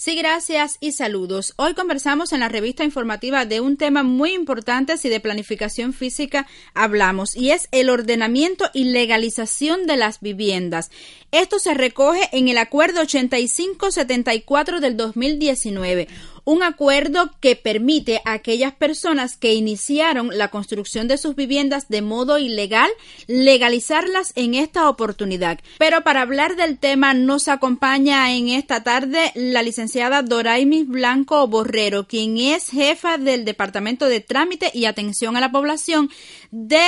Sí, gracias y saludos. Hoy conversamos en la revista informativa de un tema muy importante si de planificación física hablamos y es el ordenamiento y legalización de las viviendas. Esto se recoge en el Acuerdo 8574 del 2019 un acuerdo que permite a aquellas personas que iniciaron la construcción de sus viviendas de modo ilegal legalizarlas en esta oportunidad. Pero para hablar del tema nos acompaña en esta tarde la licenciada Doraimis Blanco Borrero, quien es jefa del Departamento de Trámite y Atención a la Población de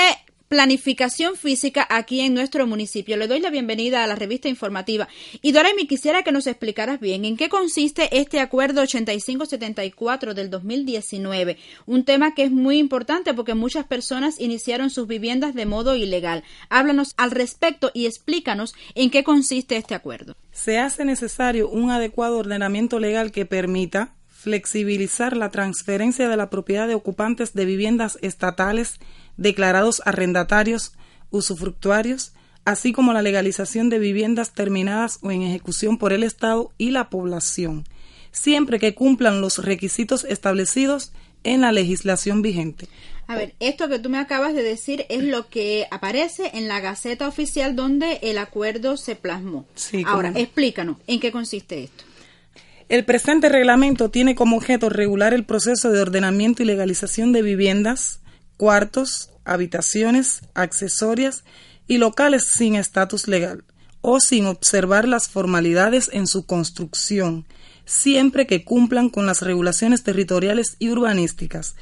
planificación física aquí en nuestro municipio. Le doy la bienvenida a la revista informativa. Y Doremi, quisiera que nos explicaras bien en qué consiste este acuerdo 8574 del 2019, un tema que es muy importante porque muchas personas iniciaron sus viviendas de modo ilegal. Háblanos al respecto y explícanos en qué consiste este acuerdo. Se hace necesario un adecuado ordenamiento legal que permita flexibilizar la transferencia de la propiedad de ocupantes de viviendas estatales declarados arrendatarios, usufructuarios, así como la legalización de viviendas terminadas o en ejecución por el Estado y la población, siempre que cumplan los requisitos establecidos en la legislación vigente. A ver, esto que tú me acabas de decir es lo que aparece en la Gaceta Oficial donde el acuerdo se plasmó. Ahora, explícanos, ¿en qué consiste esto? El presente reglamento tiene como objeto regular el proceso de ordenamiento y legalización de viviendas, cuartos, habitaciones, accesorias y locales sin estatus legal o sin observar las formalidades en su construcción, siempre que cumplan con las regulaciones territoriales y urbanísticas,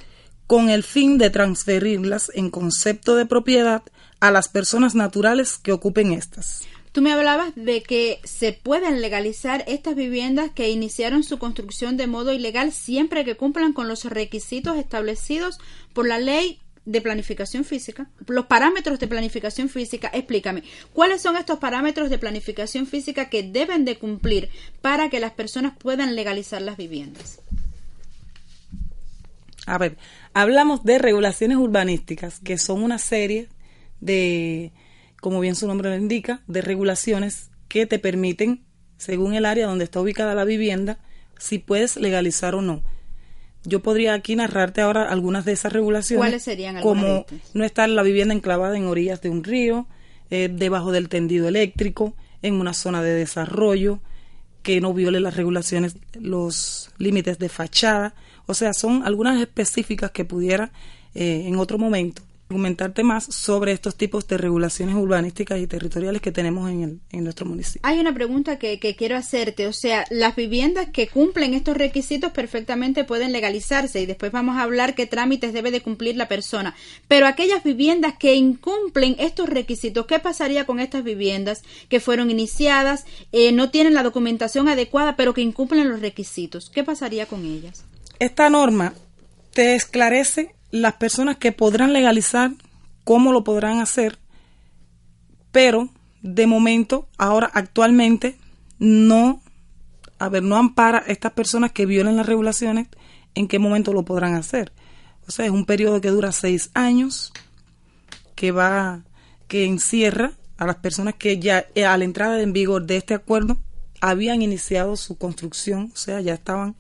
con el fin de transferirlas en concepto de propiedad a las personas naturales que ocupen estas. Tú me hablabas de que se pueden legalizar estas viviendas que iniciaron su construcción de modo ilegal siempre que cumplan con los requisitos establecidos por la ley de planificación física, los parámetros de planificación física, explícame, ¿cuáles son estos parámetros de planificación física que deben de cumplir para que las personas puedan legalizar las viviendas? A ver, hablamos de regulaciones urbanísticas, que son una serie de, como bien su nombre lo indica, de regulaciones que te permiten, según el área donde está ubicada la vivienda, si puedes legalizar o no yo podría aquí narrarte ahora algunas de esas regulaciones. ¿Cuáles serían Como no estar la vivienda enclavada en orillas de un río, eh, debajo del tendido eléctrico, en una zona de desarrollo, que no viole las regulaciones, los límites de fachada. O sea, son algunas específicas que pudiera eh, en otro momento argumentarte más sobre estos tipos de regulaciones urbanísticas y territoriales que tenemos en, en nuestro municipio. Hay una pregunta que, que, quiero hacerte, o sea, las viviendas que cumplen estos requisitos perfectamente pueden legalizarse y después vamos a hablar qué trámites debe de cumplir la persona, pero aquellas viviendas que incumplen estos requisitos, ¿qué pasaría con estas viviendas que fueron iniciadas, eh, no tienen la documentación adecuada, pero que incumplen los requisitos? ¿Qué pasaría con ellas? Esta norma te esclarece las personas que podrán legalizar, cómo lo podrán hacer, pero de momento, ahora actualmente, no, a ver, no ampara a estas personas que violen las regulaciones, en qué momento lo podrán hacer. O sea, es un periodo que dura seis años, que va, que encierra a las personas que ya eh, a la entrada en vigor de este acuerdo habían iniciado su construcción, o sea, ya estaban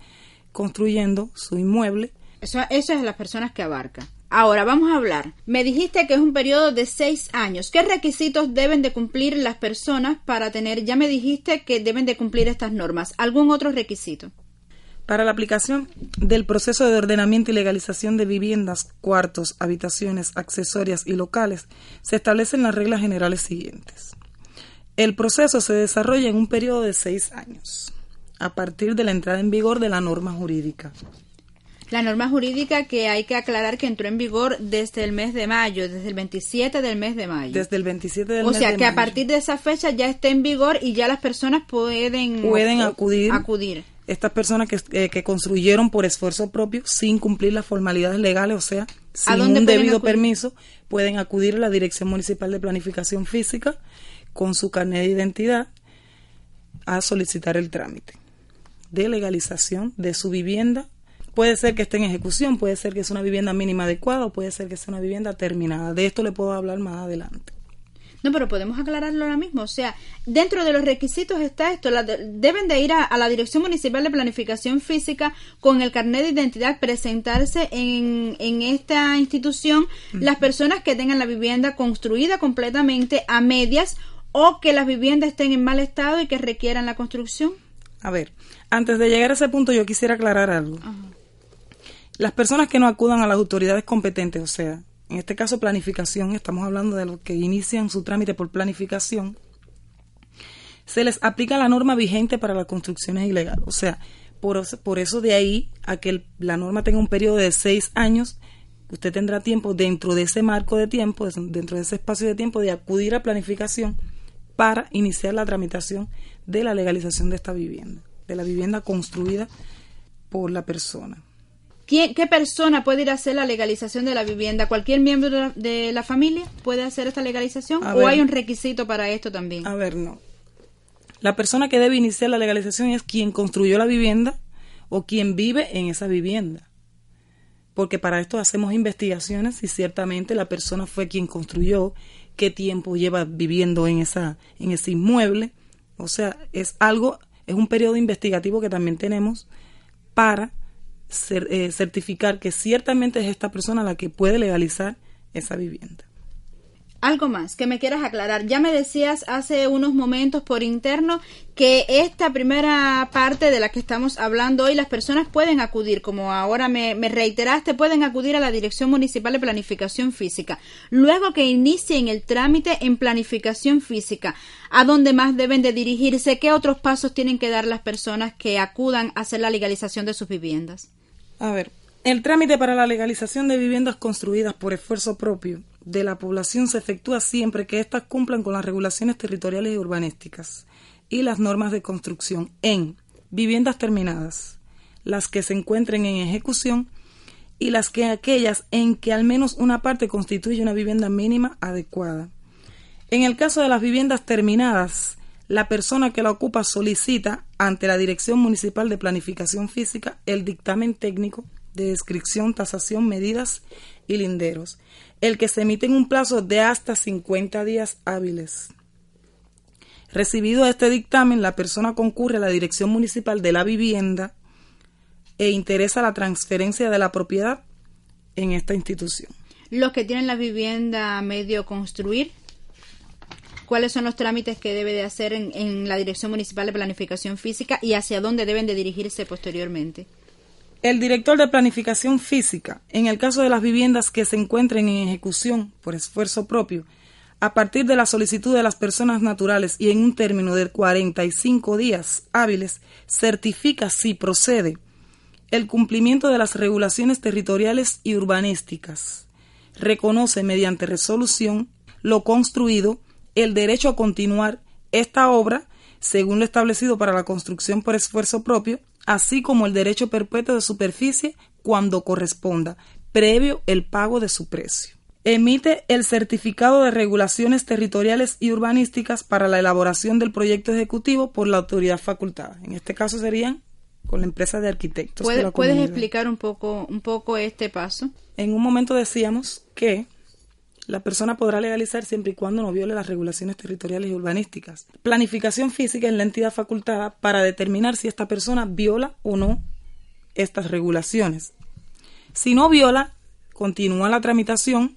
construyendo su inmueble eso, eso es las personas que abarca. Ahora vamos a hablar. Me dijiste que es un periodo de seis años. ¿Qué requisitos deben de cumplir las personas para tener? Ya me dijiste que deben de cumplir estas normas. ¿Algún otro requisito? Para la aplicación del proceso de ordenamiento y legalización de viviendas, cuartos, habitaciones, accesorias y locales, se establecen las reglas generales siguientes. El proceso se desarrolla en un periodo de seis años, a partir de la entrada en vigor de la norma jurídica. La norma jurídica que hay que aclarar que entró en vigor desde el mes de mayo, desde el 27 del mes de mayo. Desde el 27 del mes de mayo. O sea, que a partir de esa fecha ya está en vigor y ya las personas pueden, pueden acudir. acudir. Estas personas que, eh, que construyeron por esfuerzo propio sin cumplir las formalidades legales, o sea, sin un debido permiso, pueden acudir a la Dirección Municipal de Planificación Física con su carnet de identidad a solicitar el trámite de legalización de su vivienda Puede ser que esté en ejecución, puede ser que sea una vivienda mínima adecuada o puede ser que sea una vivienda terminada. De esto le puedo hablar más adelante. No, pero podemos aclararlo ahora mismo. O sea, dentro de los requisitos está esto. deben de ir a, la Dirección Municipal de Planificación Física con el carnet de identidad, presentarse en, en esta institución las personas que tengan la vivienda construida completamente a medias o que las viviendas estén en mal estado y que requieran la construcción. A ver, antes de llegar a ese punto yo quisiera aclarar algo. Las personas que no acudan a las autoridades competentes, o sea, en este caso planificación, estamos hablando de los que inician su trámite por planificación, se les aplica la norma vigente para las construcciones ilegales. O sea, por, por eso de ahí a que la norma tenga un periodo de seis años, usted tendrá tiempo dentro de ese marco de tiempo, dentro de ese espacio de tiempo, de acudir a planificación para iniciar la tramitación de la legalización de esta vivienda, de la vivienda construida por la persona. ¿Qué persona puede ir a hacer la legalización de la vivienda? ¿Cualquier miembro de la, familia puede hacer esta legalización? ¿O hay un requisito para esto también? A ver, no. La persona que debe iniciar la legalización es quien construyó la vivienda o quien vive en esa vivienda. Porque para esto hacemos investigaciones y ciertamente la persona fue quien construyó, qué tiempo lleva viviendo en, esa, en ese inmueble. O sea, es algo, es un periodo investigativo que también tenemos para eh, certificar que ciertamente es esta persona la que puede legalizar esa vivienda. Algo más que me quieras aclarar. Ya me decías hace unos momentos por interno que esta primera parte de la que estamos hablando hoy, las personas pueden acudir, como ahora me, me, reiteraste, pueden acudir a la Dirección Municipal de Planificación Física. Luego que inicien el trámite en planificación física, ¿a dónde más deben de dirigirse? ¿Qué otros pasos tienen que dar las personas que acudan a hacer la legalización de sus viviendas? A ver, el trámite para la legalización de viviendas construidas por esfuerzo propio de la población se efectúa siempre que éstas cumplan con las regulaciones territoriales y urbanísticas y las normas de construcción en viviendas terminadas, las que se encuentren en ejecución y las que aquellas en que al menos una parte constituye una vivienda mínima adecuada. En el caso de las viviendas terminadas, la persona que la ocupa solicita ante la Dirección Municipal de Planificación Física el dictamen técnico de descripción, tasación, medidas y linderos, el que se emite en un plazo de hasta 50 días hábiles. Recibido este dictamen, la persona concurre a la Dirección Municipal de la Vivienda e interesa la transferencia de la propiedad en esta institución. Los que tienen la vivienda medio construir cuáles son los trámites que debe de hacer en, la Dirección Municipal de Planificación Física y hacia dónde deben de dirigirse posteriormente. El director de planificación física, en el caso de las viviendas que se encuentren en ejecución por esfuerzo propio, a partir de la solicitud de las personas naturales y en un término de 45 días hábiles, certifica si procede el cumplimiento de las regulaciones territoriales y urbanísticas. Reconoce mediante resolución lo construido el derecho a continuar esta obra según lo establecido para la construcción por esfuerzo propio, así como el derecho perpetuo de superficie cuando corresponda, previo el pago de su precio. Emite el certificado de regulaciones territoriales y urbanísticas para la elaboración del proyecto ejecutivo por la autoridad facultada. En este caso serían con la empresa de arquitectos. ¿Puedes explicar un poco, un poco este paso? En un momento decíamos que la persona podrá legalizar siempre y cuando no viole las regulaciones territoriales y urbanísticas. Planificación física en la entidad facultada para determinar si esta persona viola o no estas regulaciones. Si no viola, continúa la tramitación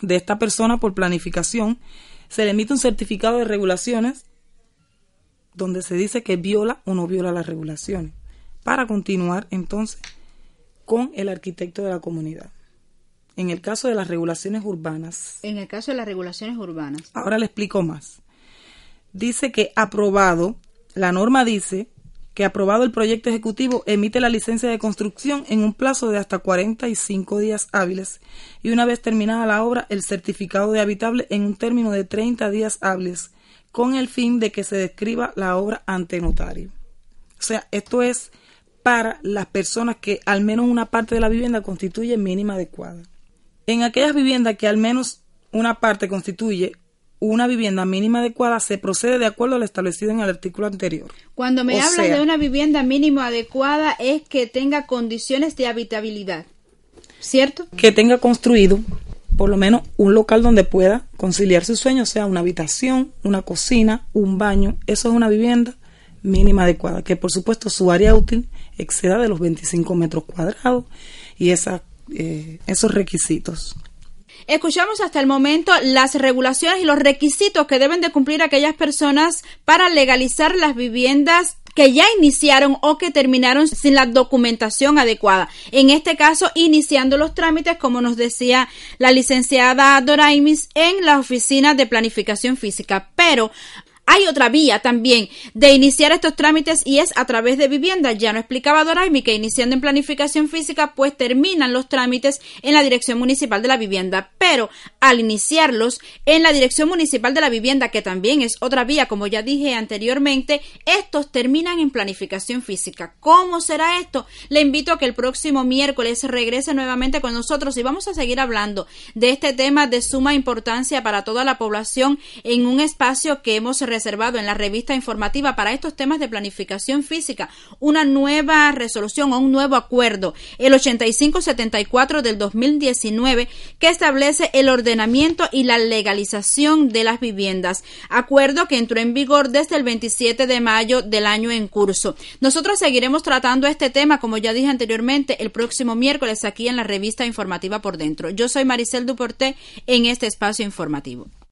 de esta persona por planificación. Se le emite un certificado de regulaciones donde se dice que viola o no viola las regulaciones para continuar entonces con el arquitecto de la comunidad en el caso de las regulaciones urbanas. En el caso de las regulaciones urbanas. Ahora le explico más. Dice que aprobado, la norma dice que aprobado el proyecto ejecutivo emite la licencia de construcción en un plazo de hasta 45 días hábiles y una vez terminada la obra el certificado de habitable en un término de 30 días hábiles con el fin de que se describa la obra ante notario. O sea, esto es para las personas que al menos una parte de la vivienda constituye mínima adecuada. En aquellas viviendas que al menos una parte constituye una vivienda mínima adecuada, se procede de acuerdo a lo establecido en el artículo anterior. Cuando me hablas de una vivienda mínima adecuada es que tenga condiciones de habitabilidad, ¿cierto? Que tenga construido por lo menos un local donde pueda conciliar su sueño, o sea, una habitación, una cocina, un baño. Eso es una vivienda mínima adecuada, que por supuesto su área útil exceda de los 25 metros cuadrados y esa, eh, esos requisitos. Escuchamos hasta el momento las regulaciones y los requisitos que deben de cumplir aquellas personas para legalizar las viviendas que ya iniciaron o que terminaron sin la documentación adecuada. En este caso, iniciando los trámites, como nos decía la licenciada Doraimis, en la oficina de planificación física. Pero hay otra vía también de iniciar estos trámites y es a través de vivienda. Ya no explicaba Doraimi que iniciando en planificación física, pues terminan los trámites en la Dirección Municipal de la Vivienda. Pero al iniciarlos en la Dirección Municipal de la Vivienda, que también es otra vía, como ya dije anteriormente, estos terminan en planificación física. ¿Cómo será esto? Le invito a que el próximo miércoles regrese nuevamente con nosotros y vamos a seguir hablando de este tema de suma importancia para toda la población en un espacio que hemos reservado en la revista informativa para estos temas de planificación física una nueva resolución o un nuevo acuerdo, el 8574 del 2019, que establece el ordenamiento y la legalización de las viviendas. Acuerdo que entró en vigor desde el 27 de mayo del año en curso. Nosotros seguiremos tratando este tema, como ya dije anteriormente, el próximo miércoles aquí en la revista informativa por dentro. Yo soy Maricel Duporté en este espacio informativo.